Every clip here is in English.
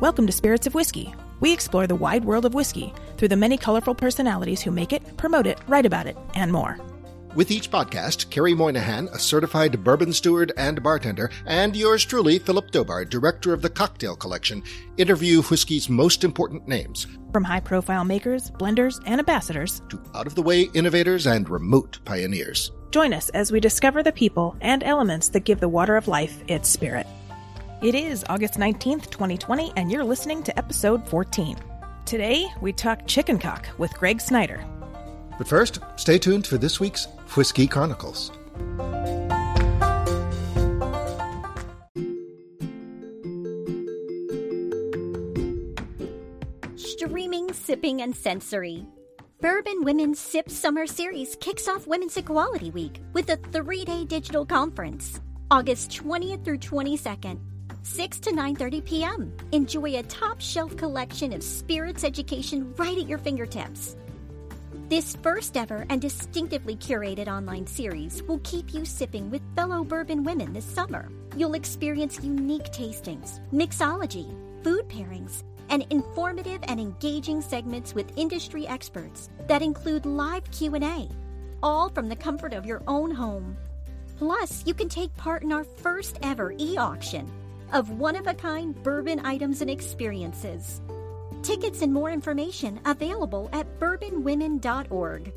Welcome to Spirits of Whiskey. We explore the wide world of whiskey through the many colorful personalities who make it, promote it, write about it, and more. With each podcast, Carrie Moynihan, a certified bourbon steward and bartender, and yours truly, Philip Dobar, director of the Cocktail Collection, interview whiskey's most important names. From high profile makers, blenders, and ambassadors to out of the way innovators and remote pioneers. Join us as we discover the people and elements that give the water of life its spirit. It is August 19th, 2020, and you're listening to episode 14. Today, we talk chicken cock with Greg Snyder. But first, stay tuned for this week's Whiskey Chronicles. Streaming, sipping, and sensory. Bourbon Women's Sip Summer Series kicks off Women's Equality Week with a three day digital conference, August 20th through 22nd 6 to 9:30 p.m. Enjoy a top-shelf collection of spirits education right at your fingertips. This first ever and distinctively curated online series will keep you sipping with fellow bourbon women this summer. You'll experience unique tastings, mixology, food pairings, and informative and engaging segments with industry experts that include live Q&A, all from the comfort of your own home. Plus, you can take part in our first ever e-auction of one of a kind bourbon items and experiences. Tickets and more information available at bourbonwomen.org.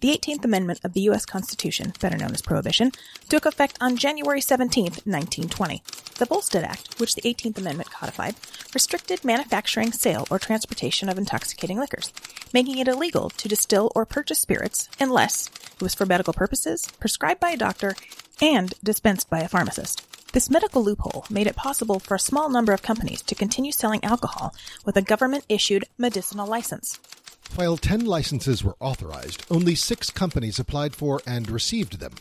The 18th Amendment of the U.S. Constitution, better known as Prohibition, took effect on January 17, 1920. The Volstead Act, which the 18th Amendment codified, restricted manufacturing, sale, or transportation of intoxicating liquors, making it illegal to distill or purchase spirits unless it was for medical purposes, prescribed by a doctor, and dispensed by a pharmacist. This medical loophole made it possible for a small number of companies to continue selling alcohol with a government issued medicinal license. While 10 licenses were authorized, only six companies applied for and received them.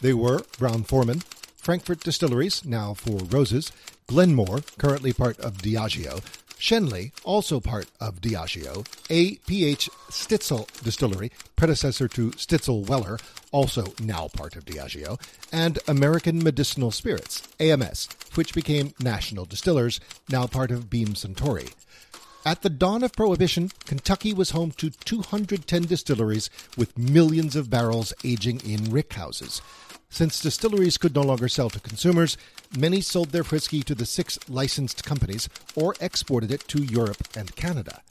They were Brown Forman, Frankfort Distilleries, now Four Roses, Glenmore, currently part of Diageo, Schenley, also part of Diageo, A.P.H. Stitzel Distillery, predecessor to Stitzel Weller, also now part of Diageo, and American Medicinal Spirits, AMS, which became National Distillers, now part of Beam Suntory. At the dawn of Prohibition, Kentucky was home to 210 distilleries with millions of barrels aging in rickhouses. Since distilleries could no longer sell to consumers, many sold their whiskey to the six licensed companies or exported it to Europe and Canada.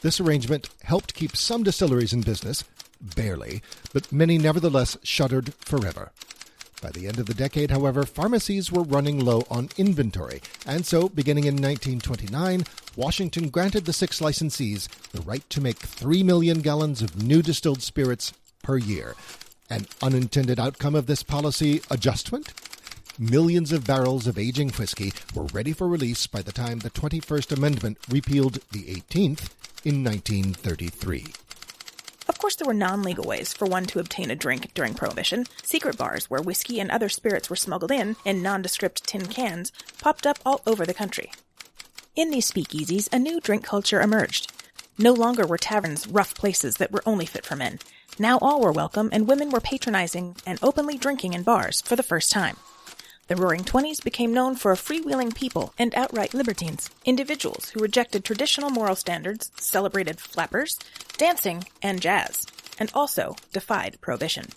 This arrangement helped keep some distilleries in business, barely, but many nevertheless shuttered forever. By the end of the decade, however, pharmacies were running low on inventory, and so, beginning in 1929, Washington granted the six licensees the right to make 3 million gallons of new distilled spirits per year. An unintended outcome of this policy adjustment? Millions of barrels of aging whiskey were ready for release by the time the 21st Amendment repealed the 18th in 1933. Of course, there were non legal ways for one to obtain a drink during Prohibition. Secret bars where whiskey and other spirits were smuggled in, in nondescript tin cans, popped up all over the country. In these speakeasies, a new drink culture emerged. No longer were taverns rough places that were only fit for men. Now all were welcome, and women were patronizing and openly drinking in bars for the first time. The Roaring Twenties became known for a freewheeling people and outright libertines, individuals who rejected traditional moral standards, celebrated flappers, dancing, and jazz, and also defied prohibition.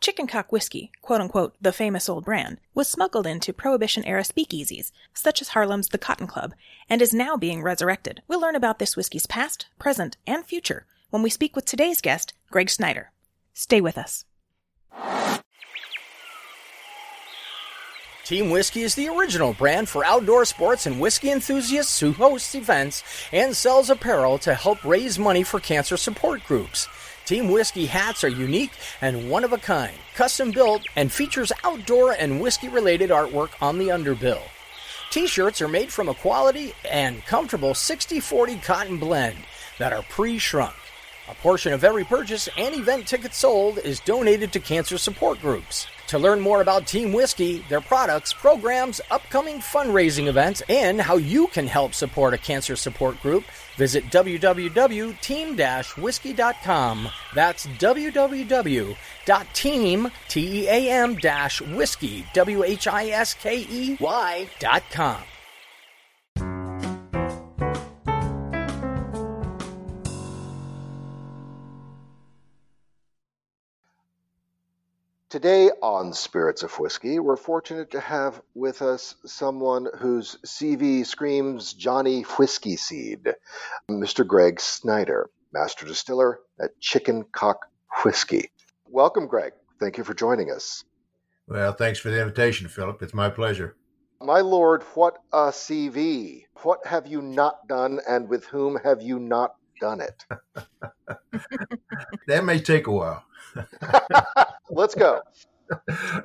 Chicken cock whiskey, quote unquote, the famous old brand, was smuggled into Prohibition era speakeasies, such as Harlem's The Cotton Club, and is now being resurrected. We'll learn about this whiskey's past, present, and future when we speak with today's guest, Greg Snyder. Stay with us. Team Whiskey is the original brand for outdoor sports and whiskey enthusiasts who hosts events and sells apparel to help raise money for cancer support groups. Team Whiskey hats are unique and one of a kind, custom built, and features outdoor and whiskey related artwork on the underbill. T shirts are made from a quality and comfortable 60 40 cotton blend that are pre shrunk. A portion of every purchase and event ticket sold is donated to cancer support groups. To learn more about Team Whiskey, their products, programs, upcoming fundraising events, and how you can help support a cancer support group, visit www.team-whiskey.com. That's www.team-whiskey, W-H-I-S-K-E-Y dot Today on Spirits of Whiskey, we're fortunate to have with us someone whose CV screams Johnny Whiskey Seed, Mr. Greg Snyder, Master Distiller at Chicken Cock Whiskey. Welcome, Greg. Thank you for joining us. Well, thanks for the invitation, Philip. It's my pleasure. My lord, what a CV. What have you not done, and with whom have you not done it? that may take a while. Let's go.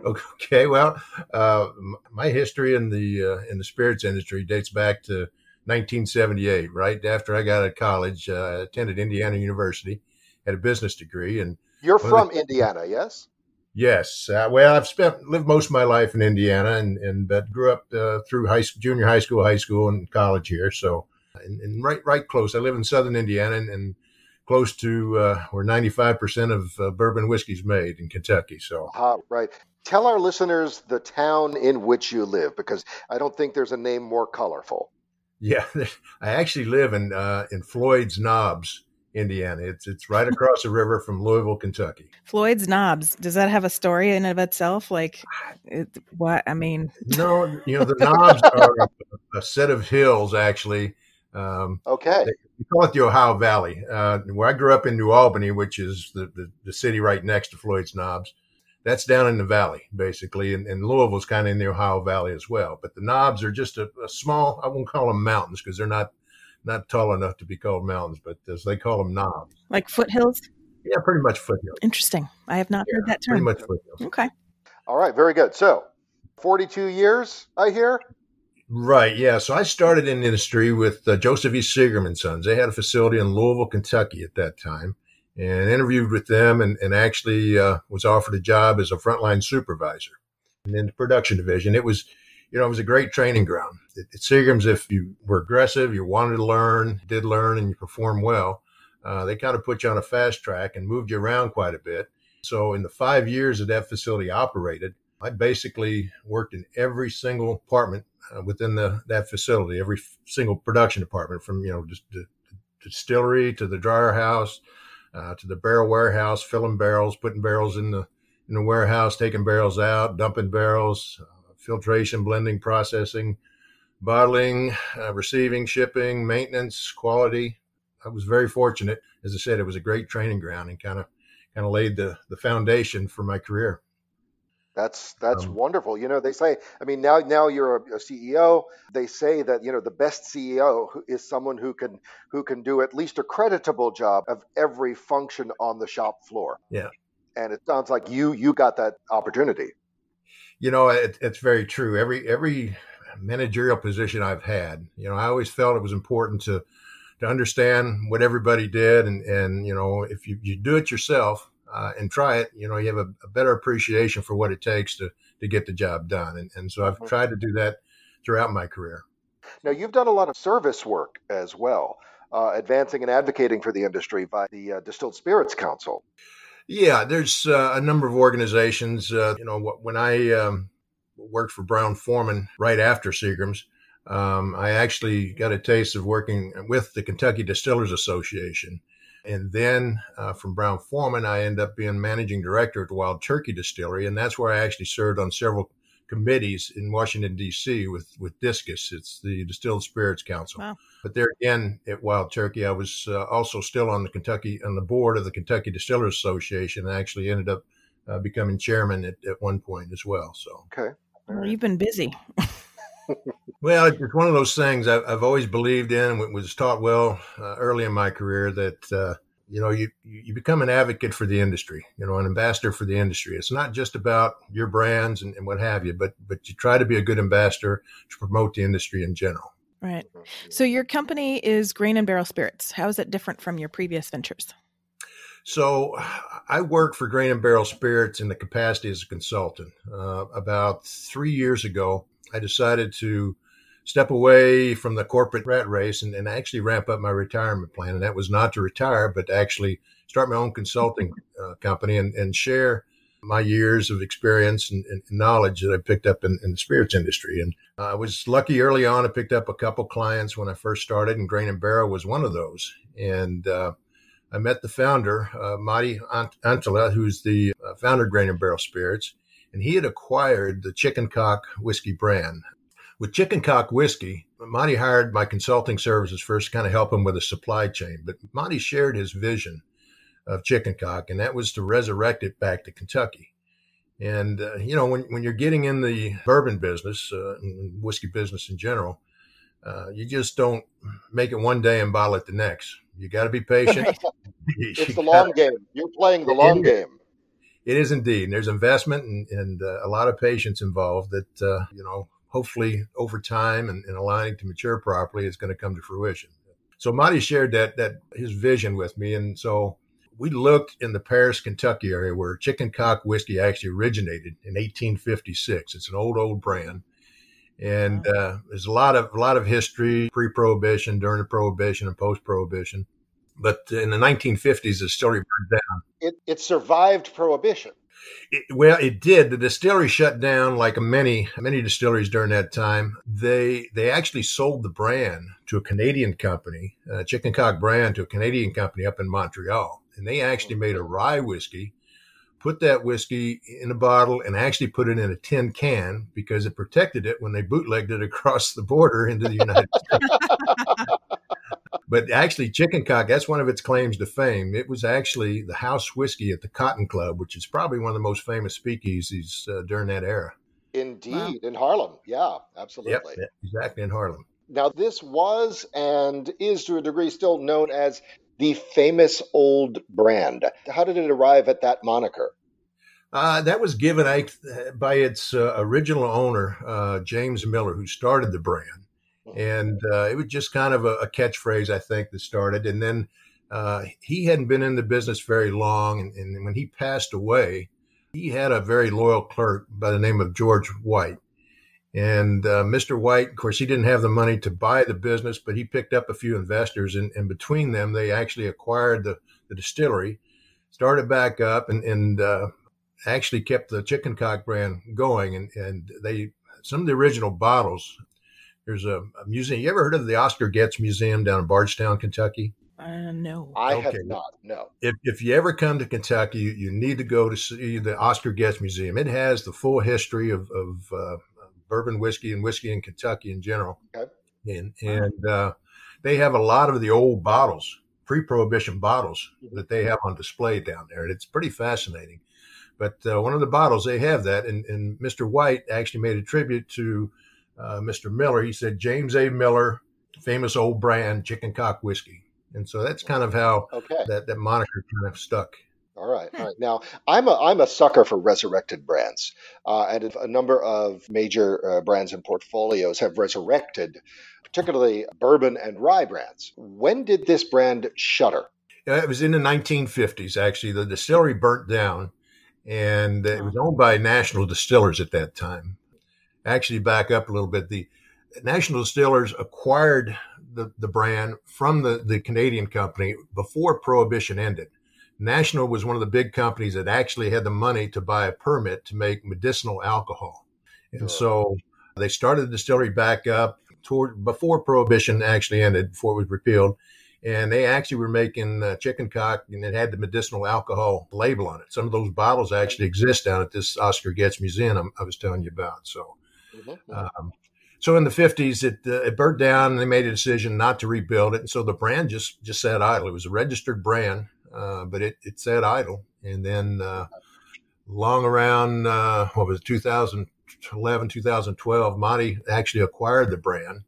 okay, well, uh, my history in the uh, in the spirits industry dates back to 1978. Right after I got out of college, uh, I attended Indiana University, had a business degree, and you're from the, Indiana, yes? Yes. Uh, well, I've spent lived most of my life in Indiana, and and but grew up uh, through high junior high school, high school, and college here. So, and, and right right close. I live in southern Indiana, and, and close to uh, where 95% of uh, bourbon whiskey is made in Kentucky. So, uh, right. Tell our listeners the town in which you live, because I don't think there's a name more colorful. Yeah, I actually live in uh, in Floyd's Knobs, Indiana. It's it's right across the river from Louisville, Kentucky. Floyd's Knobs. Does that have a story in of itself? Like, it, what? I mean, no. You know, the Knobs are a, a set of hills actually um, okay. They, we call it the Ohio Valley. Uh, where I grew up in New Albany, which is the, the, the, city right next to Floyd's Knobs, that's down in the valley, basically. And, and Louisville's kind of in the Ohio Valley as well. But the knobs are just a, a small, I won't call them mountains because they're not not tall enough to be called mountains, but as they call them knobs. Like foothills? Yeah, pretty much foothills. Interesting. I have not yeah, heard that term. Pretty much foothills. Okay. All right, very good. So, 42 years, I hear? Right. Yeah. So I started in industry with uh, Joseph E. Seagram Sons. They had a facility in Louisville, Kentucky at that time, and interviewed with them, and, and actually uh, was offered a job as a frontline supervisor. And in the production division, it was, you know, it was a great training ground. At, Seagram's, if you were aggressive, you wanted to learn, did learn, and you performed well, uh, they kind of put you on a fast track and moved you around quite a bit. So in the five years that that facility operated, I basically worked in every single department uh, within the that facility, every single production department, from you know just the, the distillery to the dryer house uh, to the barrel warehouse, filling barrels, putting barrels in the in the warehouse, taking barrels out, dumping barrels, uh, filtration, blending, processing, bottling, uh, receiving, shipping, maintenance, quality. I was very fortunate. As I said, it was a great training ground and kind of kind of laid the the foundation for my career. That's that's um, wonderful. You know, they say. I mean, now now you're a, a, CEO. They say that you know the best CEO is someone who can who can do at least a creditable job of every function on the shop floor. Yeah, and it sounds like you you got that opportunity. You know, it, it's very true. Every every managerial position I've had, you know, I always felt it was important to to understand what everybody did, and and you know, if you, you do it yourself, uh, and try it, you know, you have a, a, better appreciation for what it takes to to get the job done. And, and so I've mm-hmm. tried to do that throughout my career. Now you've done a lot of service work as well, uh, advancing and advocating for the industry by the uh, Distilled Spirits Council. Yeah, there's uh, a number of organizations. Uh, you know, when I um, worked for Brown Forman right after Seagram's, um, I actually got a taste of working with the Kentucky Distillers Association and then uh, from Brown Forman, I end up being managing director at the Wild Turkey Distillery. And that's where I actually served on several committees in Washington, D.C. with, with DISCUS. It's the Distilled Spirits Council. Wow. But there again at Wild Turkey, I was uh, also still on the Kentucky, on the board of the Kentucky Distillers Association. I actually ended up uh, becoming chairman at, at one point as well. So, okay. Well, you've been busy. well, it's one of those things I've, I've always believed in. And was taught well uh, early in my career that uh, you know you you become an advocate for the industry, you know, an ambassador for the industry. It's not just about your brands and, and what have you, but but you try to be a good ambassador to promote the industry in general. Right. So your company is Grain and Barrel Spirits. How is it different from your previous ventures? So I worked for Grain and Barrel Spirits in the capacity as a consultant. Uh, about three years ago, I decided to step away from the corporate rat race and, and actually ramp up my retirement plan. And that was not to retire, but to actually start my own consulting uh, company and, and share my years of experience and, and knowledge that I picked up in, in, the spirits industry. And I was lucky early on. I picked up a couple clients when I first started, and Grain and Barrel was one of those. And uh, I met the founder, uh, Matti Anttila, who's the uh, founder of Grain and Barrel Spirits, and he had acquired the Chicken Cock whiskey brand. With Chicken Cock whiskey, Monty hired my consulting services first to kind of help him with the supply chain. But Monty shared his vision of chicken cock, and that was to resurrect it back to Kentucky. And uh, you know, when when you're getting in the bourbon business, uh, whiskey business in general, uh, you just don't make it one day and bottle it the next. You got to be patient. it's the long game. You're playing the long game. It is indeed. And there's investment and, and uh, a lot of patience involved. That uh, you know, hopefully over time and, and aligning to mature properly, is going to come to fruition. So Matti shared that that his vision with me, and so we looked in the Paris, Kentucky area where chicken cock whiskey actually originated in 1856. It's an old, old brand. And uh, there's a lot of a lot of history pre-prohibition, during the prohibition, and post-prohibition. But in the 1950s, the distillery burned down. It, it survived prohibition. It, well, it did. The distillery shut down, like many many distilleries during that time. They they actually sold the brand to a Canadian company, a chicken cock brand to a Canadian company up in Montreal and they actually made a mm-hmm. rye whiskey, put that whiskey in a bottle, and actually put it in a tin can because it protected it when they bootlegged it across the border into the United States. But actually, Chicken Cock, that's one of its claims to fame. It was actually the house whiskey at the Cotton Club, which is probably one of the most famous speakeasies uh, during that era. Indeed, wow. in Harlem. Yeah, absolutely. Yep, exactly in Harlem. Now, this was and is to a degree still known as the famous old brand. How did it arrive at that moniker? Uh, that was given by its uh, original owner, uh, James Miller, who started the brand. Hmm. And uh, it was just kind of a, a, catchphrase, I think, that started. And then uh, he hadn't been in the business very long. And, and when he passed away, he had a very loyal clerk by the name of George White. And uh, Mr. White, of course, he didn't have the money to buy the business, but he picked up a few investors, and, and between them, they actually acquired the, the distillery, started back up, and, and uh, actually kept the chicken cock brand going. And, and they some of the original bottles. There's a, a museum. You ever heard of the Oscar Getz Museum down in Bardstown, Kentucky? Uh, no, I okay. have not. No. If if you ever come to Kentucky, you, you, need to go to see the Oscar Getz Museum. It has the full history of, of uh, bourbon whiskey and whiskey in Kentucky in general. Okay. And and uh, they have a lot of the old bottles, pre-prohibition bottles mm-hmm. that they have on display down there, and it's pretty fascinating. But uh, one of the bottles they have that, and, and Mr. White actually made a tribute to uh, Mr. Miller. He said James A. Miller, famous old brand chicken cock whiskey, and so that's kind of how okay. that that moniker kind of stuck. All right, all right. Now, I'm a I'm a sucker for resurrected brands, uh, and a number of major uh, brands and portfolios have resurrected, particularly bourbon and rye brands. When did this brand shutter? It was in the 1950s. Actually, the distillery burnt down, and it was owned by National Distillers at that time. Actually, back up a little bit. The National Distillers acquired the, the brand from the, the Canadian company before Prohibition ended. National was one of the big companies that actually had the money to buy a permit to make medicinal alcohol. And so they started the distillery back up toward before prohibition actually ended, before it was repealed. And they actually were making uh, chicken cock and it had the medicinal alcohol label on it. Some of those bottles actually exist down at this Oscar Getz museum I was telling you about. So, mm-hmm, mm-hmm. um, so in the 50s, it, uh, it burned down and they made a decision not to rebuild it. And so the brand just, just sat idle. It was a registered brand uh, but it, it sat idle. And then uh, long around, uh, what was it, 2011, 2012, Matti actually acquired the brand.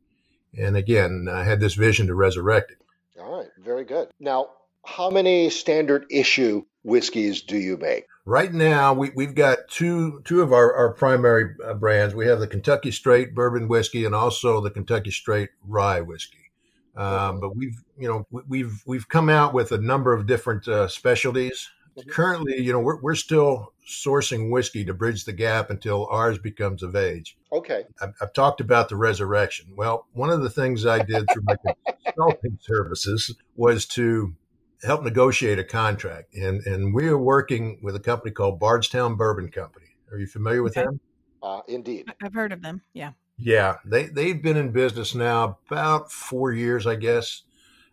And again, I had this vision to resurrect it. All right, very good. Now, how many standard issue whiskeys do you make? Right now, we, we've got two two of our, our primary uh, brands. We have the Kentucky Straight Bourbon Whiskey and also the Kentucky Straight Rye Whiskey. Um, but we've, you know, we've we've come out with a number of different uh, specialties. Mm-hmm. Currently, you know, we're we're still sourcing whiskey to bridge the gap until ours becomes of age. Okay. I've, I've talked about the resurrection. Well, one of the things I did through my consulting services was to help negotiate a contract, and and we are working with a company called Bardstown Bourbon Company. Are you familiar with okay. them? Uh, indeed, I've heard of them. Yeah. Yeah, they they've been in business now about four years, I guess,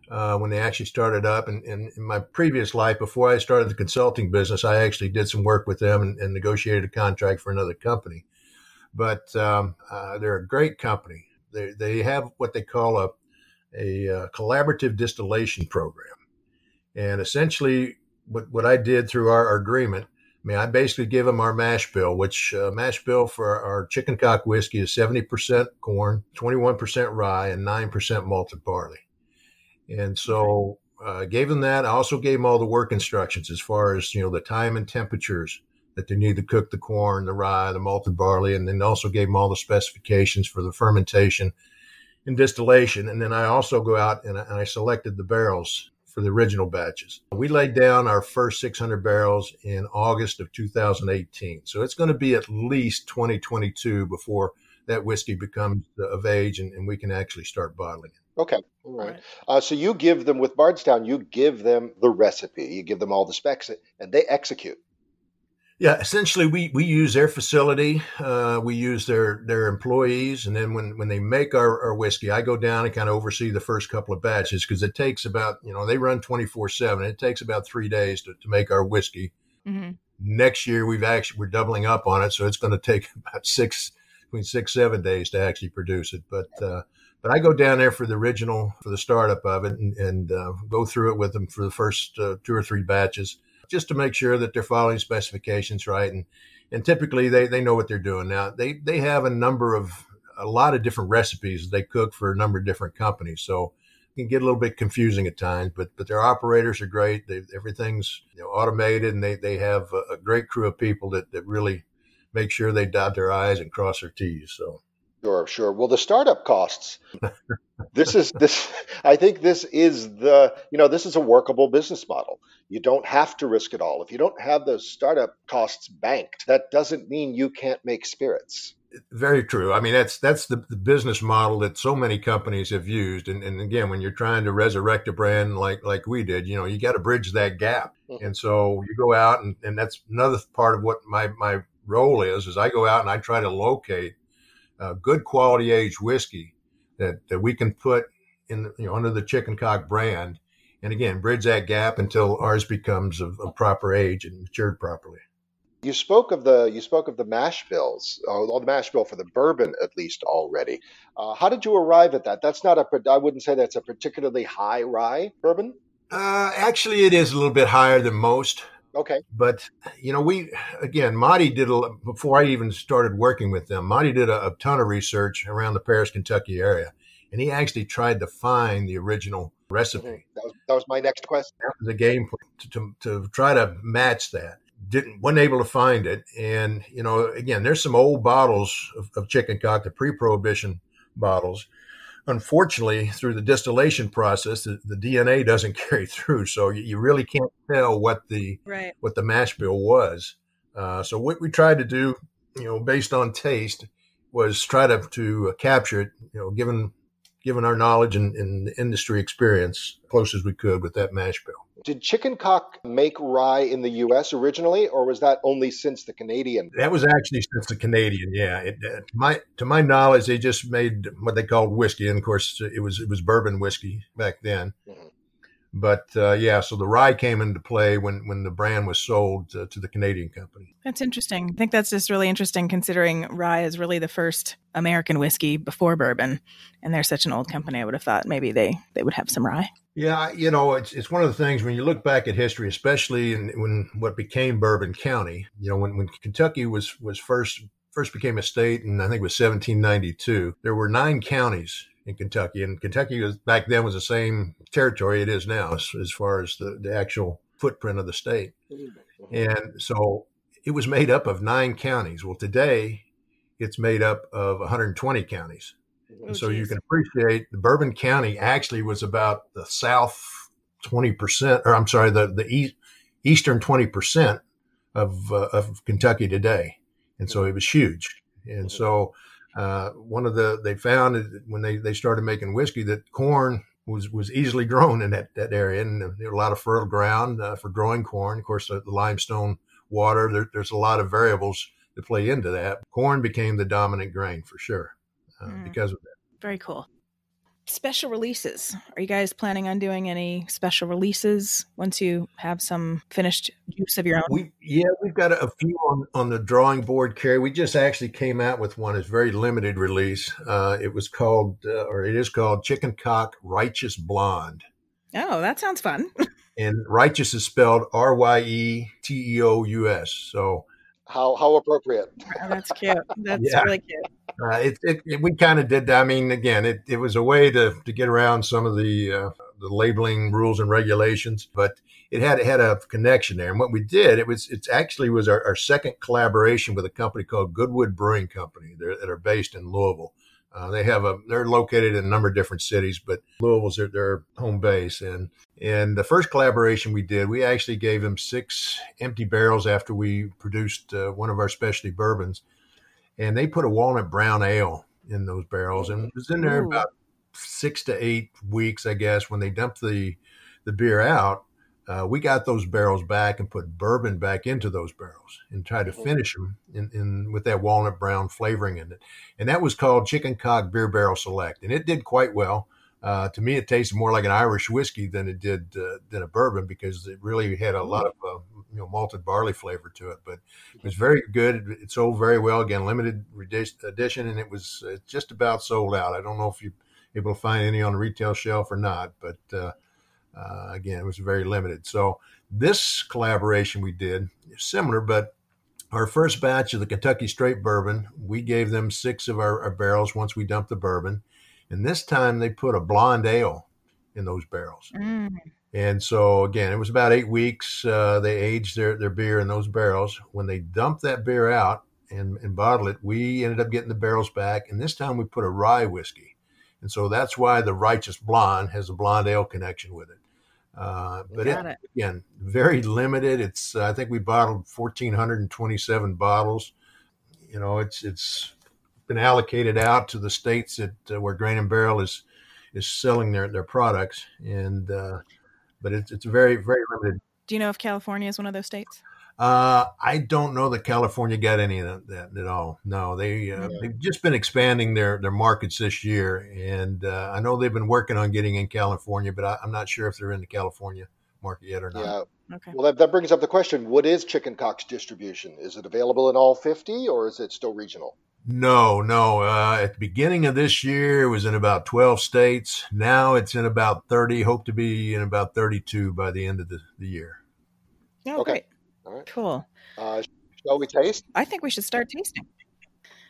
uh, when they actually started up. And, and, in my previous life, before I started the consulting business, I actually did some work with them and, and negotiated a contract for another company. But um, uh, they're a great company. They they have what they call a a uh, collaborative distillation program, and essentially what what I did through our, our agreement I mean, I basically give them our mash bill, which uh, mash bill for our chicken cock whiskey is 70% corn, 21% rye, and 9% malted barley. And so uh, gave them that. I also gave them all the work instructions as far as, you know, the time and temperatures that they need to cook the corn, the rye, the malted barley, and then also gave them all the specifications for the fermentation and distillation. And then I also go out and I, and I selected the barrels for the original batches. We laid down our first 600 barrels in August of 2018. So it's going to be at least 2022 before that whiskey becomes of age and, and we can actually start bottling it. Okay. All right. Uh, so you give them with Bardstown, you give them the recipe, you give them all the specs, and they execute. Yeah, essentially, we, we use their facility, uh, we use their their employees, and then when, when they make our, our whiskey, I go down and kind of oversee the first couple of batches because it takes about you know they run twenty four seven. It takes about three days to, to make our whiskey. Mm-hmm. Next year, we've actually we're doubling up on it, so it's going to take about six between six seven days to actually produce it. But uh, but I go down there for the original for the startup of it and, and uh, go through it with them for the first uh, two or three batches just to make sure that they're following specifications right. And, and typically they, they know what they're doing. Now they, they have a number of, a lot of different recipes they cook for a number of different companies. So it can get a little bit confusing at times, but, but their operators are great. They, everything's you know, automated and they, they have a, a great crew of people that, that really make sure they dot their I's and cross their T's. So. Sure, sure. Well, the startup costs. this is this. I think this is the you know this is a workable business model. You don't have to risk it all. If you don't have those startup costs banked, that doesn't mean you can't make spirits. Very true. I mean, that's that's the, the business model that so many companies have used. And, and again, when you're trying to resurrect a brand like like we did, you know, you got to bridge that gap. Mm-hmm. And so you go out, and, and that's another part of what my my role is. Is I go out and I try to locate uh, good quality aged whiskey that, that we can put in you know under the chicken cock brand and again bridge that gap until ours becomes of, of proper age and matured properly you spoke of the you spoke of the mash bills, or the mash bill for the bourbon at least already. Uh, how did you arrive at that? That's not a. I wouldn't say that's a particularly high rye bourbon. Uh, actually, it is a little bit higher than most. Okay. But you know, we again, Marty did a before I even started working with them. Marty did a, a, ton of research around the Paris, Kentucky area, and he actually tried to find the original recipe. Mm-hmm. That, was, that was my next question. That was a game to, to, to try to match that. Didn't wasn't able to find it, and you know, again, there's some old bottles of, of chicken cock, the pre-prohibition bottles unfortunately, through the distillation process, the, the DNA doesn't carry through, so you, you, really can't tell what the right. what the mash bill was. Uh, so what we tried to do, you know, based on taste, was try to to capture it, you know, given given our knowledge and, and industry experience, close as we could with that mash bill. Did Chicken Cock make rye in the U.S. originally, or was that only since the Canadian? That was actually since the Canadian. Yeah, it, uh, to my to my knowledge, they just made what they called whiskey, and of course, it was it was bourbon whiskey back then. Mm-hmm. But uh, yeah, so the rye came into play when when the brand was sold uh, to the Canadian company. That's interesting. I think that's just really interesting, considering rye is really the first American whiskey before bourbon, and they're such an old company. I would have thought maybe they they would have some rye. Yeah, you know, it's it's one of the things when you look back at history, especially in when what became Bourbon County. You know, when when Kentucky was was first first became a state, and I think it was 1792. There were nine counties in Kentucky, and Kentucky was back then was the same territory it is now as, as far as the, the actual footprint of the state. And so it was made up of nine counties. Well, today it's made up of 120 counties. Oh, so geez. you can appreciate the Bourbon County actually was about the south 20%, or I'm sorry, the, the east, eastern 20% of, uh, of Kentucky today. And so it was huge. And so uh, one of the, they found when they, they started making whiskey that corn was, was easily grown in that, that area. And there were a lot of fertile ground uh, for growing corn. Of course, the, the limestone water, there, there's a lot of variables that play into that. Corn became the dominant grain for sure uh, mm. because of that. Very cool. Special releases. Are you guys planning on doing any special releases once you have some finished juice of your own? We yeah, we've got a, a few on, on the drawing board, Carrie. We just actually came out with one. It's very limited release. Uh, it was called, uh, or it is called Chicken Cock Ryeteous Blonde. Oh, that sounds fun. and righteous is spelled R Y E T E O U S. So how how appropriate. Oh, that's cute. That's yeah. really cute. Uh, it, it, it, we kind of did that. I mean, again, it, it was a way to, to get around some of the uh, the labeling rules and regulations, but it had it had a connection there. And what we did, it was it actually was our, our second collaboration with a company called Goodwood Brewing Company. They're, that are based in Louisville. Uh, they have a they're located in a number of different cities, but Louisville's their, their home base. And and the first collaboration we did, we actually gave them six empty barrels after we produced uh, one of our specialty bourbons, and they put a walnut brown ale in those barrels, and it was in there Ooh. about six to eight weeks, I guess, when they dumped the the beer out uh, we got those barrels back and put bourbon back into those barrels and tried to mm-hmm. finish them in, in, with that walnut brown flavoring in it. And that was called Chicken Cock Beer Barrel Select, and it did quite well. Uh, to me, it tasted more like an Irish whiskey than it did uh, than a bourbon because it really had a lot of uh, you know malted barley flavor to it. But it was very good. It sold very well. Again, limited edition, and it was uh, just about sold out. I don't know if you're able to find any on the retail shelf or not, but uh, uh, again, it was very limited. So this collaboration we did is similar, but our first batch of the Kentucky Straight Bourbon, we gave them six of our, our, barrels once we dumped the bourbon, and this time they put a blonde ale in those barrels. Mm. And so again, it was about eight weeks. Uh, they aged their, their beer in those barrels. When they dumped that beer out and, and bottled it, we ended up getting the barrels back, and this time we put a rye whiskey. And so that's why the Ryeteous Blonde has a blonde ale connection with it. Uh, but it, it, again, very limited. It's uh, I think we bottled 1,427 bottles. You know, it's it's been allocated out to the states that uh, where Grain and Barrel is is selling their their products, and uh, but it's it's very very limited. Do you know if California is one of those states? Uh, I don't know that California got any of that, at all. No, they uh, yeah. they've just been expanding their their markets this year, and uh, I know they've been working on getting in California, but I, am not sure if they're in the California market yet or not. Yeah. Okay. Well, that, that brings up the question: What is Chicken Cock's distribution? Is it available in all 50, or is it still regional? No, no. Uh, at the beginning of this year, it was in about 12 states. Now it's in about 30. Hope to be in about 32 by the end of the, the year. Oh, okay. Great. All right. Cool. Uh, shall we taste? I think we should start tasting.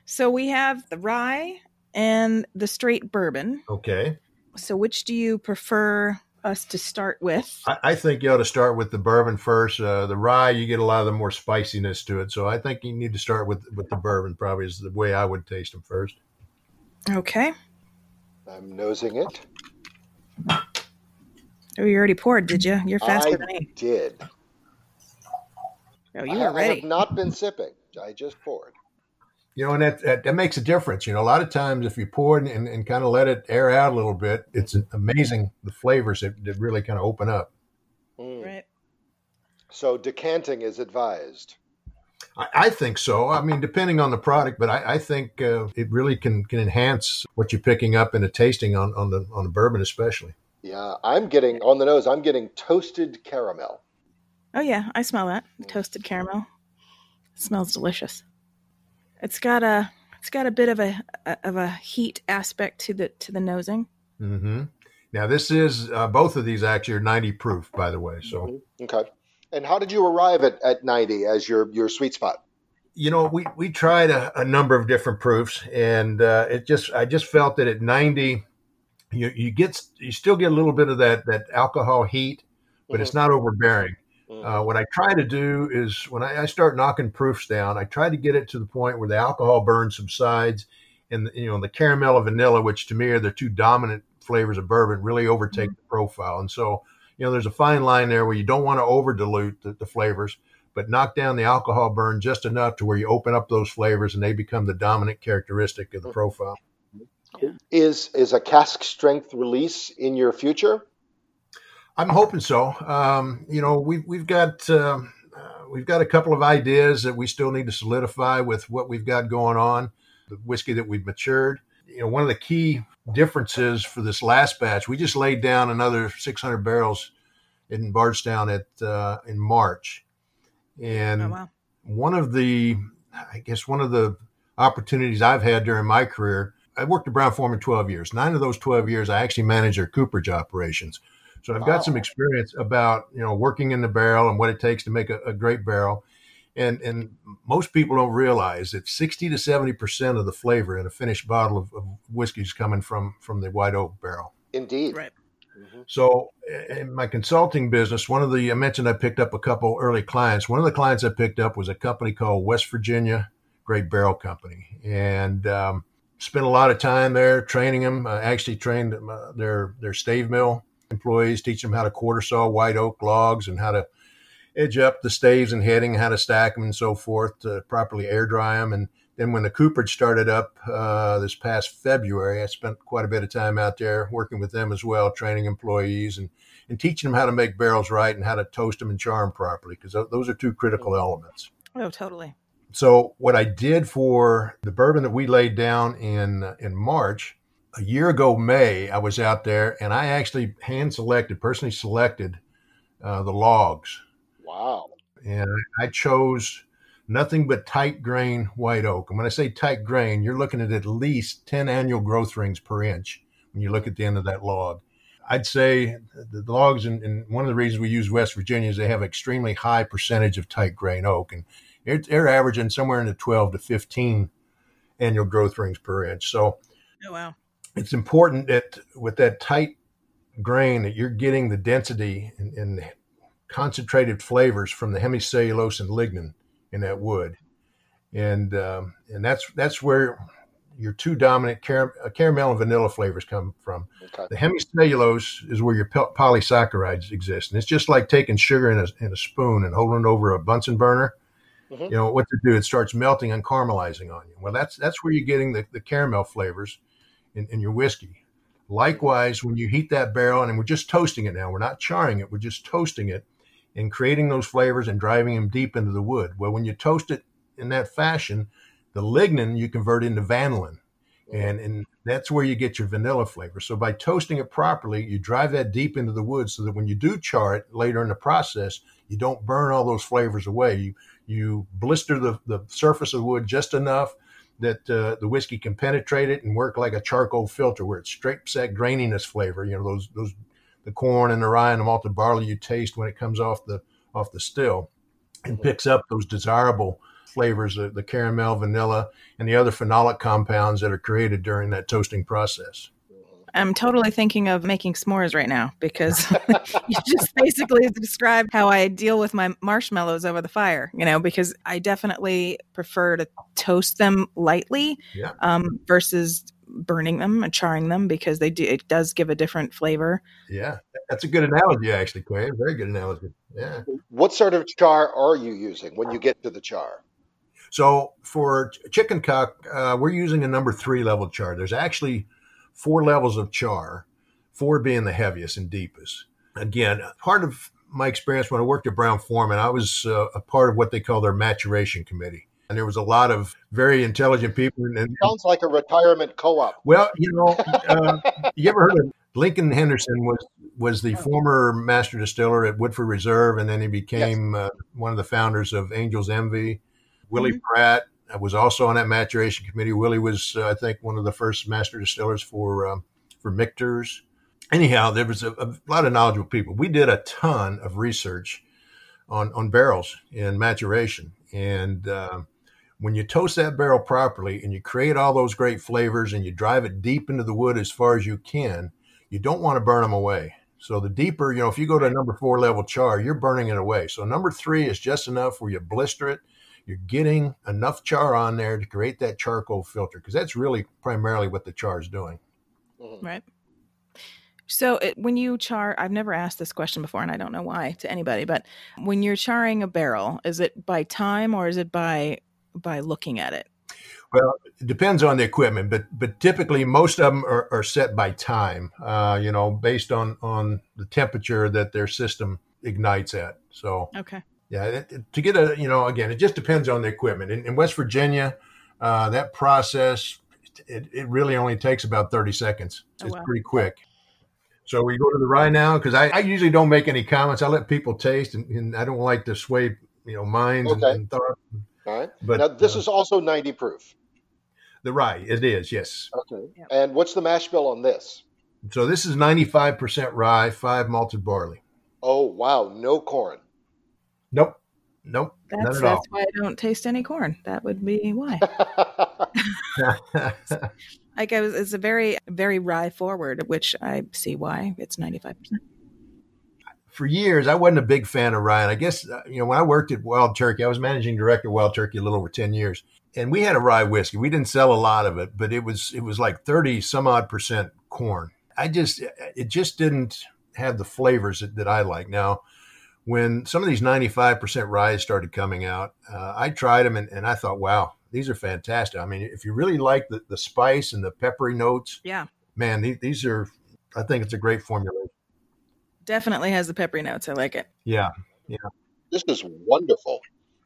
So we have the rye and the straight bourbon. Okay. So which do you prefer us to start with? I, I think you ought to start with the bourbon first. Uh, the rye, you get a lot of the more spiciness to it. So I think you need to start with with the bourbon. Probably is the way I would taste them first. Okay. I'm nosing it. Oh, you already poured, did you? You're faster I than me. I did. Oh, you are ready. I have not been sipping. I just poured. You know, and that, that, that makes a difference. You know, a lot of times if you pour it and, and kind of let it air out a little bit, it's amazing the flavors that, that really kind of open up. Mm. Right. So decanting is advised. I, I, think so. I mean, depending on the product, but I, I think uh, it really can, can enhance what you're picking up in a tasting on, on the on the bourbon, especially. Yeah, I'm getting on the nose. I'm getting toasted caramel. Oh yeah, I smell that toasted caramel. It smells delicious. It's got a it's got a bit of a, of a heat aspect to the to the nosing. Mm-hmm. Now this is uh, both of these actually are ninety proof, by the way. So mm-hmm. okay. And how did you arrive at, at ninety as your your sweet spot? You know, we we tried a, a number of different proofs, and uh, it just I just felt that at ninety, you you get you still get a little bit of that that alcohol heat, but mm-hmm. it's not overbearing. Uh, what I try to do is when I, I, start knocking proofs down, I try to get it to the point where the alcohol burn subsides and you know the caramel and vanilla, which to me are the two dominant flavors of bourbon, really overtake mm-hmm. the profile. And so, you know, there's a fine line there where you don't want to over dilute the, the flavors, but knock down the alcohol burn just enough to where you open up those flavors and they become the dominant characteristic of the mm-hmm. profile. Is is a cask strength release in your future? I'm hoping so. Um, you know, we've we've got uh, uh, we've got a couple of ideas that we still need to solidify with what we've got going on, the whiskey that we've matured. You know, one of the key differences for this last batch, we just laid down another 600 barrels in Bardstown at uh, in March, and oh, wow. one of the, I guess one of the opportunities I've had during my career I worked at Brown Forman 12 years. Nine of those 12 years, I actually managed their cooperage operations. So I've wow. got some experience about, you know, working in the barrel and what it takes to make a, a great barrel. And, and most people don't realize that 60 to 70% of the flavor in a finished bottle of, of whiskey is coming from, from the white oak barrel. Indeed. Right. Mm-hmm. So in my consulting business, one of the, I mentioned I picked up a couple early clients. One of the clients I picked up was a company called West Virginia Great Barrel Company. And, um, spent a lot of time there training them. I actually trained uh, their their stave mill employees, teach them how to quarter saw white oak logs and how to edge up the staves and heading, how to stack them and so forth to properly air dry them. And then when the cooperage started up uh, this past February, I spent quite a bit of time out there working with them as well, training employees and, and teaching them how to make barrels right and how to toast them and char them properly, because those are two critical elements. Oh, totally. So what I did for the bourbon that we laid down in in March, a year ago May, I was out there and I actually hand selected, personally selected uh, the logs. Wow! And I chose nothing but tight grain white oak. And when I say tight grain, you're looking at at least ten annual growth rings per inch when you look at the end of that log. I'd say the logs, and, and one of the reasons we use West Virginia is they have extremely high percentage of tight grain oak, and they're averaging somewhere in the 12 to 15 annual growth rings per inch. So, oh, wow. It's important that with that tight grain that you're getting the density and, and concentrated flavors from the hemicellulose and lignin in that wood, and um, and that's that's where your two dominant car- uh, caramel and vanilla flavors come from. Okay. The hemicellulose is where your polysaccharides exist, and it's just like taking sugar in a, in a spoon and holding it over a Bunsen burner mm-hmm. you know what to do it starts melting and caramelizing on you well that's that's where you're getting the, the caramel flavors in, in your whiskey likewise when you heat that barrel and we're just toasting it now we're not charring it we're just toasting it and creating those flavors and driving them deep into the wood well when you toast it in that fashion the lignin you convert into vanillin and and that's where you get your vanilla flavor. So by toasting it properly, you drive that deep into the wood so that when you do char it later in the process, you don't burn all those flavors away. You you blister the, the surface of the wood just enough that uh, the whiskey can penetrate it and work like a charcoal filter where it strips that graininess flavor. You know, those those the corn and the rye and the malted barley you taste when it comes off the off the still and picks up those desirable flavors, the, the caramel, vanilla, and the other phenolic compounds that are created during that toasting process. I'm totally thinking of making s'mores right now because you just basically described how I deal with my marshmallows over the fire, you know, because I definitely prefer to toast them lightly yeah. um, versus burning them and charring them because they do it does give a different flavor. Yeah. That's a good analogy actually, Quay. Very good analogy. Yeah. What sort of char are you using when you get to the char? So for chicken cock, uh, we're using a number three level char. There's actually four levels of char, four being the heaviest and deepest. Again, part of my experience when I worked at Brown Forman, I was uh, a part of what they call their maturation committee. And there was a lot of very intelligent people. And, Sounds like a retirement co-op. Well, you know, uh, you ever heard of Lincoln Henderson was was the former master distiller at Woodford Reserve, and then he became yes. uh, one of the founders of Angel's Envy. Willie mm-hmm. Pratt I was also on that maturation committee. Willie was, uh, I think, one of the first master distillers for um, for Michter's. Anyhow, there was a, a, lot of knowledgeable people. We did a ton of research on on barrels in maturation, and uh, when you toast that barrel properly and you create all those great flavors and you drive it deep into the wood as far as you can, you don't want to burn them away. So the deeper, you know, if you go to a number four level char, you're burning it away. So number three is just enough where you blister it you're getting enough char on there to create that charcoal filter because that's really primarily what the char is doing. Mm-hmm. Right. So it, when you char, I've never asked this question before, and I don't know why to anybody. But when you're charring a barrel, is it by time or is it by by looking at it? Well, it depends on the equipment, but but typically most of them are, are set by time. Uh, you know, based on on the temperature that their system ignites at. So okay, yeah, it, it, to get a you know again, it just depends on the equipment. In, in West Virginia, uh, that process it, it really only takes about thirty seconds. Oh, it's wow. pretty quick. So we go to the rye now because I, I, usually don't make any comments. I let people taste, and, and I don't like to sway you know minds okay. and, and thoughts. All right. But now this uh, is also ninety proof. The rye, it is, yes. Okay. Yeah. And what's the mash bill on this? So this is 95% rye, 5 malted barley. Oh, wow. No corn. Nope. Nope. That's, that's all. why I don't taste any corn. That would be why. like I was, it's a very, very rye forward, which I see why it's 95%. For years, I wasn't a big fan of rye. And I guess, uh, you know, when I worked at Wild Turkey, I was managing director of Wild Turkey a little over 10 years and we had a rye whiskey. We didn't sell a lot of it, but it was it was like thirty some odd percent corn. I just it just didn't have the flavors that, that I like. Now, when some of these ninety five percent rye started coming out, uh, I tried them and, and I thought, wow, these are fantastic. I mean, if you really like the, the spice and the peppery notes, yeah, man, these, these are. I think it's a great formula. Definitely has the peppery notes. I like it. Yeah, yeah. This is wonderful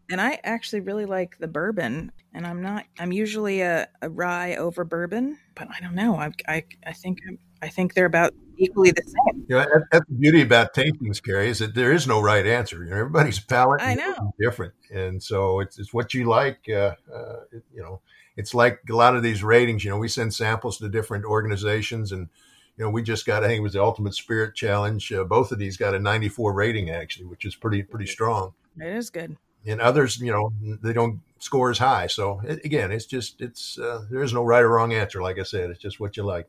and I actually really like the bourbon. And I'm not. I'm usually a, a rye over bourbon, but I don't know. I I, I think I think they're about equally the same. You know, that's the beauty about tastings, Carrie, is that there is no right answer. You know, everybody's palate I know. is different, and so it's it's what you like. Uh, uh, you know, it's like a lot of these ratings. You know, we send samples to different organizations, and you know, we just got I think it was the Ultimate Spirit Challenge. Uh, both of these got a 94 rating actually, which is pretty pretty strong. It is good and others, you know, they don't score as high. So it, again, it's just it's uh, there is no right or wrong answer. Like I said, it's just what you like.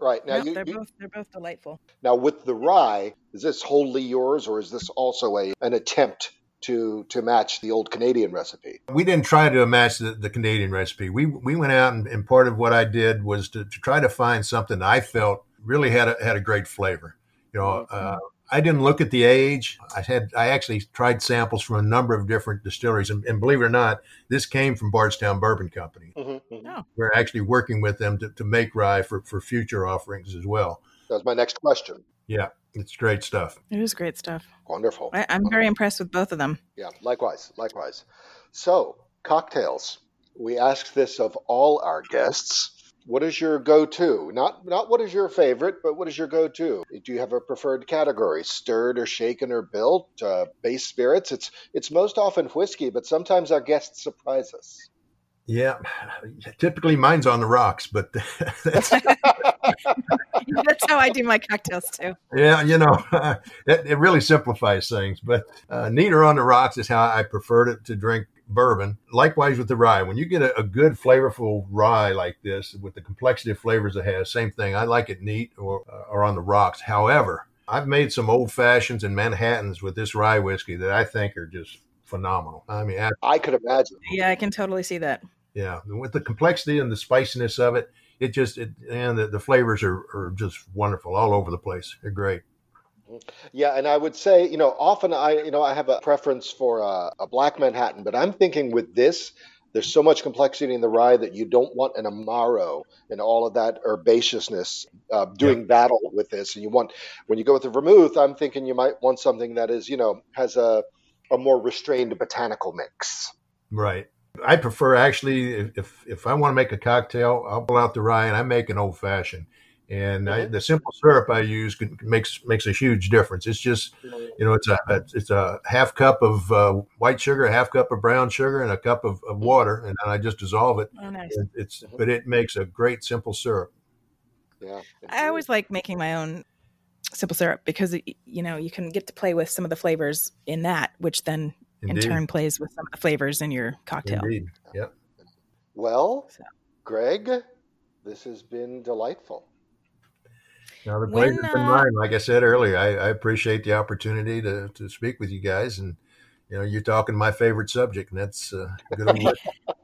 Right now, you, they're you, both they're both delightful. Now, with the rye, is this wholly yours, or is this also a an attempt to to match the old Canadian recipe? We didn't try to match the, the Canadian recipe. We we went out and, and part of what I did was to, to, try to find something I felt really had a, had a great flavor. You know, mm-hmm. uh, I didn't look at the age. I had I actually tried samples from a number of different distilleries, and, and believe it or not, this came from Bardstown Bourbon Company. Mm-hmm, mm-hmm. Oh. We're actually working with them to, to make rye for, for future offerings as well. That's my next question. Yeah, it's great stuff. It is great stuff. Wonderful. I, am very impressed with both of them. Yeah, likewise, likewise. So, cocktails. We ask this of all our guests what is your go-to? Not not what is your favorite, but what is your go-to? Do you have a preferred category? Stirred or shaken or built? Uh, base spirits? It's it's most often whiskey, but sometimes our guests surprise us. Yeah, typically mine's on the rocks, but that's, that's how I do my cocktails too. Yeah, you know, it, it really simplifies things. But uh, neat or on the rocks is how I prefer to, to drink bourbon. Likewise with the rye. When you get a, a, good flavorful rye like this with the complexity of flavors it has, same thing. I like it neat or, uh, or on the rocks. However, I've made some old fashions and Manhattans with this rye whiskey that I think are just phenomenal. I mean, I, I could imagine. Yeah, I can totally see that. Yeah, with the complexity and the spiciness of it, it just it, and the, the flavors are, are just wonderful all over the place. They're great. Yeah, and I would say, you know, often I, you know, I have a preference for a, a, black Manhattan, but I'm thinking with this, there's so much complexity in the rye that you don't want an amaro and all of that herbaceousness uh, doing yeah. battle with this. And you want, when you go with the vermouth, I'm thinking you might want something that is, you know, has a, a more restrained botanical mix. Right. I prefer actually if if I want to make a cocktail, I'll pull out the rye and I make an old fashioned and mm-hmm. the simple syrup I use can, makes makes a huge difference. It's just you know it's a it's a half cup of uh, white sugar, a half cup of brown sugar, and a cup of, of mm-hmm. water, and then I just dissolve it. Oh, nice. It's mm-hmm. but it makes a great simple syrup. Yeah, I always like making my own simple syrup because you know you can get to play with some of the flavors in that, which then Indeed. in turn plays with some of the flavors in your cocktail. Indeed. Yep. Well, so. Greg, this has been delightful. Now, the pleasure's uh, been mine. Like I said earlier, I, I, appreciate the opportunity to, to speak with you guys. And, you know, you're talking my favorite subject, and that's uh, good. Old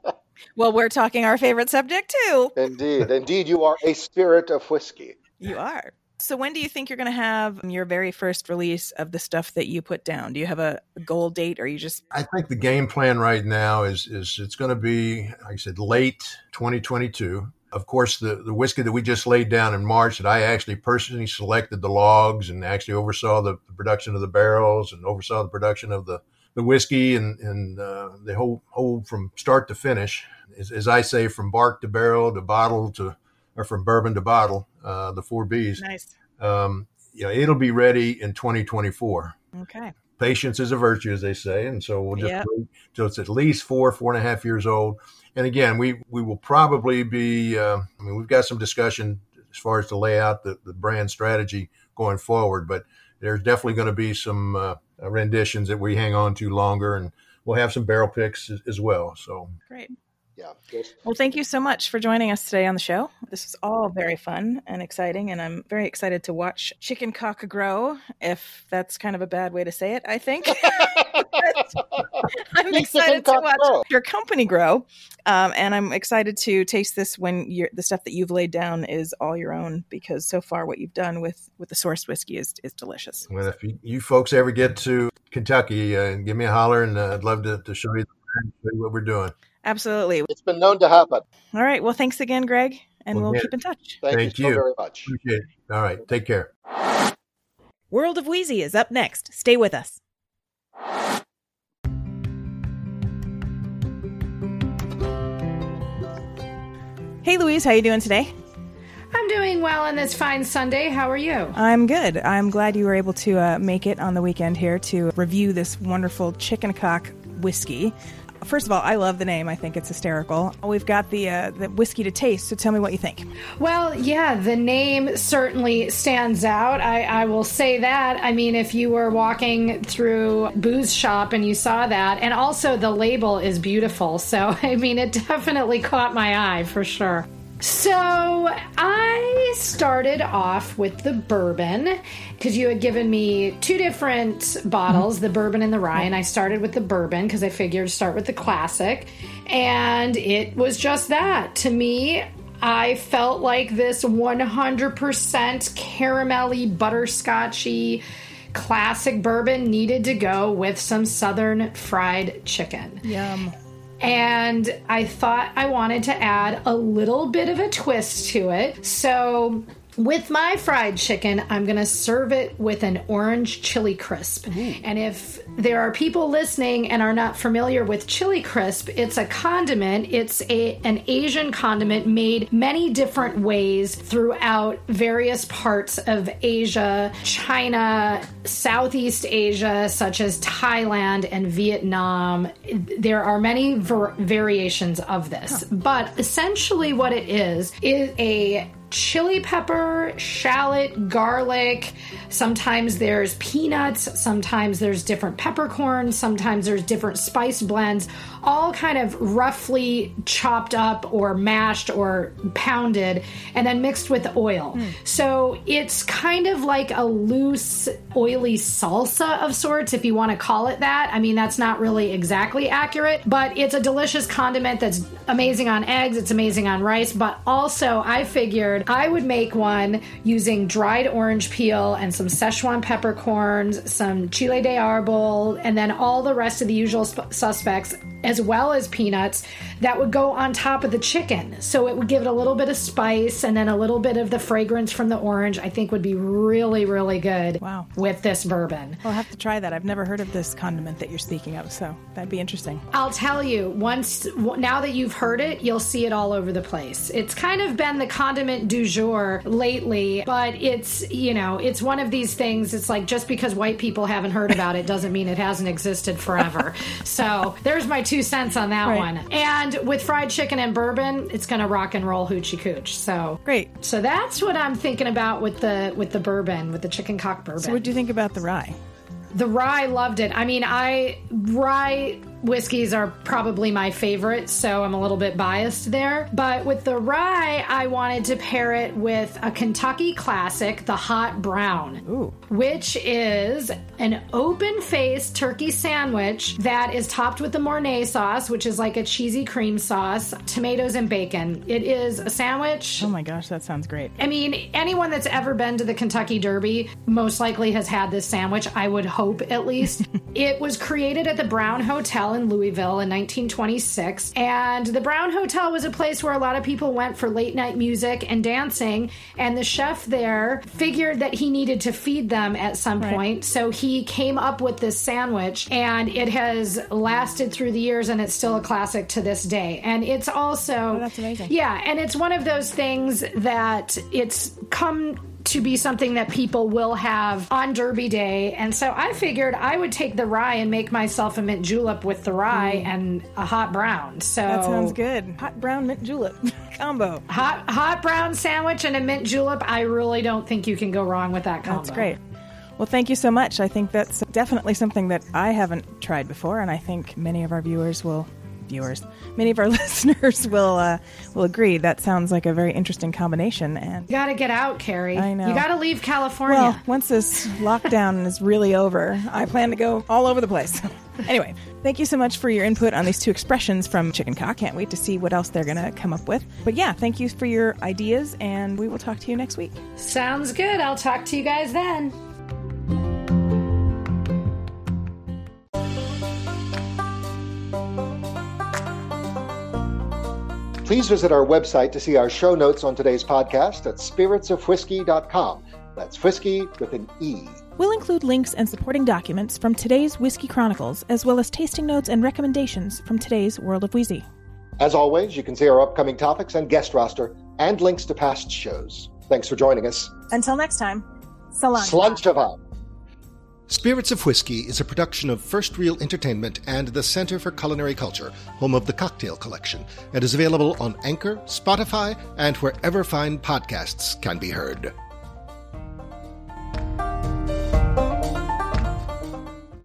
well, we're talking our favorite subject too. Indeed, indeed, you are a spirit of whiskey. You are. So, when do you think you're going to have your very first release of the stuff that you put down? Do you have a goal date, or you just? I think the game plan right now is is it's going to be, like I said, late 2022. Of course, the the whiskey that we just laid down in March, that I actually personally selected the logs and actually oversaw the, the production of the barrels and oversaw the production of the the whiskey and and uh, the whole whole from start to finish, as, as I say, from bark to barrel to bottle to or from bourbon to bottle, uh, the four Bs. Nice. Um, know, it'll be ready in 2024. Okay. Patience is a virtue, as they say, and so we'll just Yep. wait till it's at least four, four and a half years old. And again, we we will probably be. Uh, I mean, we've got some discussion as far as to lay out the, the brand strategy going forward, but there's definitely going to be some uh, renditions that we hang on to longer, and we'll have some barrel picks as, as well. So Great. Yeah. Just, Well, thank you so much for joining us today on the show. This was all very fun and exciting, and I'm very excited to watch chicken cock grow. If that's kind of a bad way to say it, I think. I'm excited to watch grow. your company grow, um, and I'm excited to taste this when you're, the stuff that you've laid down is all your own. Because so far, what you've done with with the sourced whiskey is is delicious. Well, if you, you folks ever get to Kentucky, uh, give me a holler, and uh, I'd love to, to show you the brand, show you what we're doing. Absolutely. it's been known to happen. All right. Well, thanks again, Greg, and Well, we'll keep in touch. Thank, Thank you so you. very much. Appreciate it. All right, take care. World of Wheezy is up next. Stay with us. Hey Louise, how you doing today? I'm doing well on this fine Sunday. How are you? I'm good. I'm glad you were able to uh, make it on the weekend here to review this wonderful chicken cock whiskey. First of all, I love the name. I think it's hysterical. We've got the uh, the whiskey to taste. So tell me what you think. Well, yeah, the name certainly stands out. I, I will say that. I mean, if you were walking through booze shop and you saw that, and also the label is beautiful. So, I mean, it definitely caught my eye for sure. So I started off with the bourbon because you had given me two different bottles, the bourbon and the rye, and I started with the bourbon because I figured start with the classic, and it was just that to me. I felt like this 100% caramelly, butterscotchy classic bourbon needed to go with some southern fried chicken Yum. And I thought I wanted to add a little bit of a twist to it. So, with my fried chicken, I'm going to serve it with an orange chili crisp. And if there are people listening and are not familiar with chili crisp, it's a condiment. It's a an Asian condiment made many different ways throughout various parts of Asia, China, Southeast Asia, such as Thailand and Vietnam. There are many var- variations of this, but essentially, what it is is a chili pepper, shallot, garlic. Sometimes there's peanuts, sometimes there's different peppercorns, sometimes there's different spice blends, all kind of roughly chopped up or mashed or pounded and then mixed with oil. Hmm. So it's kind of like a loose, oily salsa of sorts, if you want to call it that. I mean, that's not really exactly accurate, but it's a delicious condiment that's amazing on eggs, it's amazing on rice, but also I I would make one using dried orange peel and some Szechuan peppercorns, some chile de arbol, and then all the rest of the usual sp- suspects, as well as peanuts, that would go on top of the chicken. So it would give it a little bit of spice and then a little bit of the fragrance from the orange, I think would be really, really good Wow. with this bourbon. I'll have to try that. I've never heard of this condiment that you're speaking of, so that'd be interesting. I'll tell you, once now that you've heard it, you'll see it all over the place. It's kind of been the condiment du jour lately, but it's, you know, it's one of these things. It's like just because white people haven't heard about it doesn't mean it hasn't existed forever. so there's my two cents on that Right. one. And with fried chicken and bourbon, it's going to rock and roll hoochie cooch. So Great. so that's what I'm thinking about with the with the bourbon, with the chicken cock bourbon. So what do you think about the rye? The rye loved it. I mean, I rye whiskeys are probably my favorite, so I'm a little bit biased there. But with the rye, I wanted to pair it with a Kentucky classic, the Hot Brown, Ooh. Which is an open faced turkey sandwich that is topped with the Mornay sauce, which is like a cheesy cream sauce, tomatoes, and bacon. It is a sandwich. Oh my gosh, that sounds great. I mean, anyone that's ever been to the Kentucky Derby most likely has had this sandwich, I would hope at least. it was created at the Brown Hotel in Louisville in 1926. And the Brown Hotel was a place where a lot of people went for late night music and dancing. And the chef there figured that he needed to feed them at some point. So he came up with this sandwich, and it has lasted through the years, and it's still a classic to this day. And it's also. Oh, that's amazing. Yeah, and it's one of those things that it's come to be something that people will have on Derby Day. And so I figured I would take the rye and make myself a mint julep with the rye and a hot brown. So Mm. That sounds good. Hot brown mint julep combo. Hot hot brown sandwich and a mint julep. I really don't think you can go wrong with that combo. That's great. Well, thank you so much. I think that's definitely something that I haven't tried before, and I think many of our viewers will. Viewers, many of our listeners will uh, will agree. That sounds like a very interesting combination. And You got to get out, Carrie. I know. You got to leave California. well, once this lockdown is really over, I plan to go all over the place. anyway, thank you so much for your input on these two expressions from Chicken Cock. Can't wait to see what else they're going to come up with. But yeah, thank you for your ideas, and we will talk to you next week. Sounds good. I'll talk to you guys then. Please visit our website to see our show notes on today's podcast at spiritsofwhiskey.com. That's whiskey with an E. We'll include links and supporting documents from today's Whiskey Chronicles, as well as tasting notes and recommendations from today's World of Wheezy. As always, you can see our upcoming topics and guest roster and links to past shows. Thanks for joining us. Until next time, long. Spirits of Whiskey is a production of First Real Entertainment and the Center for Culinary Culture, home of the Cocktail Collection, and is available on Anchor, Spotify, and wherever fine podcasts can be heard.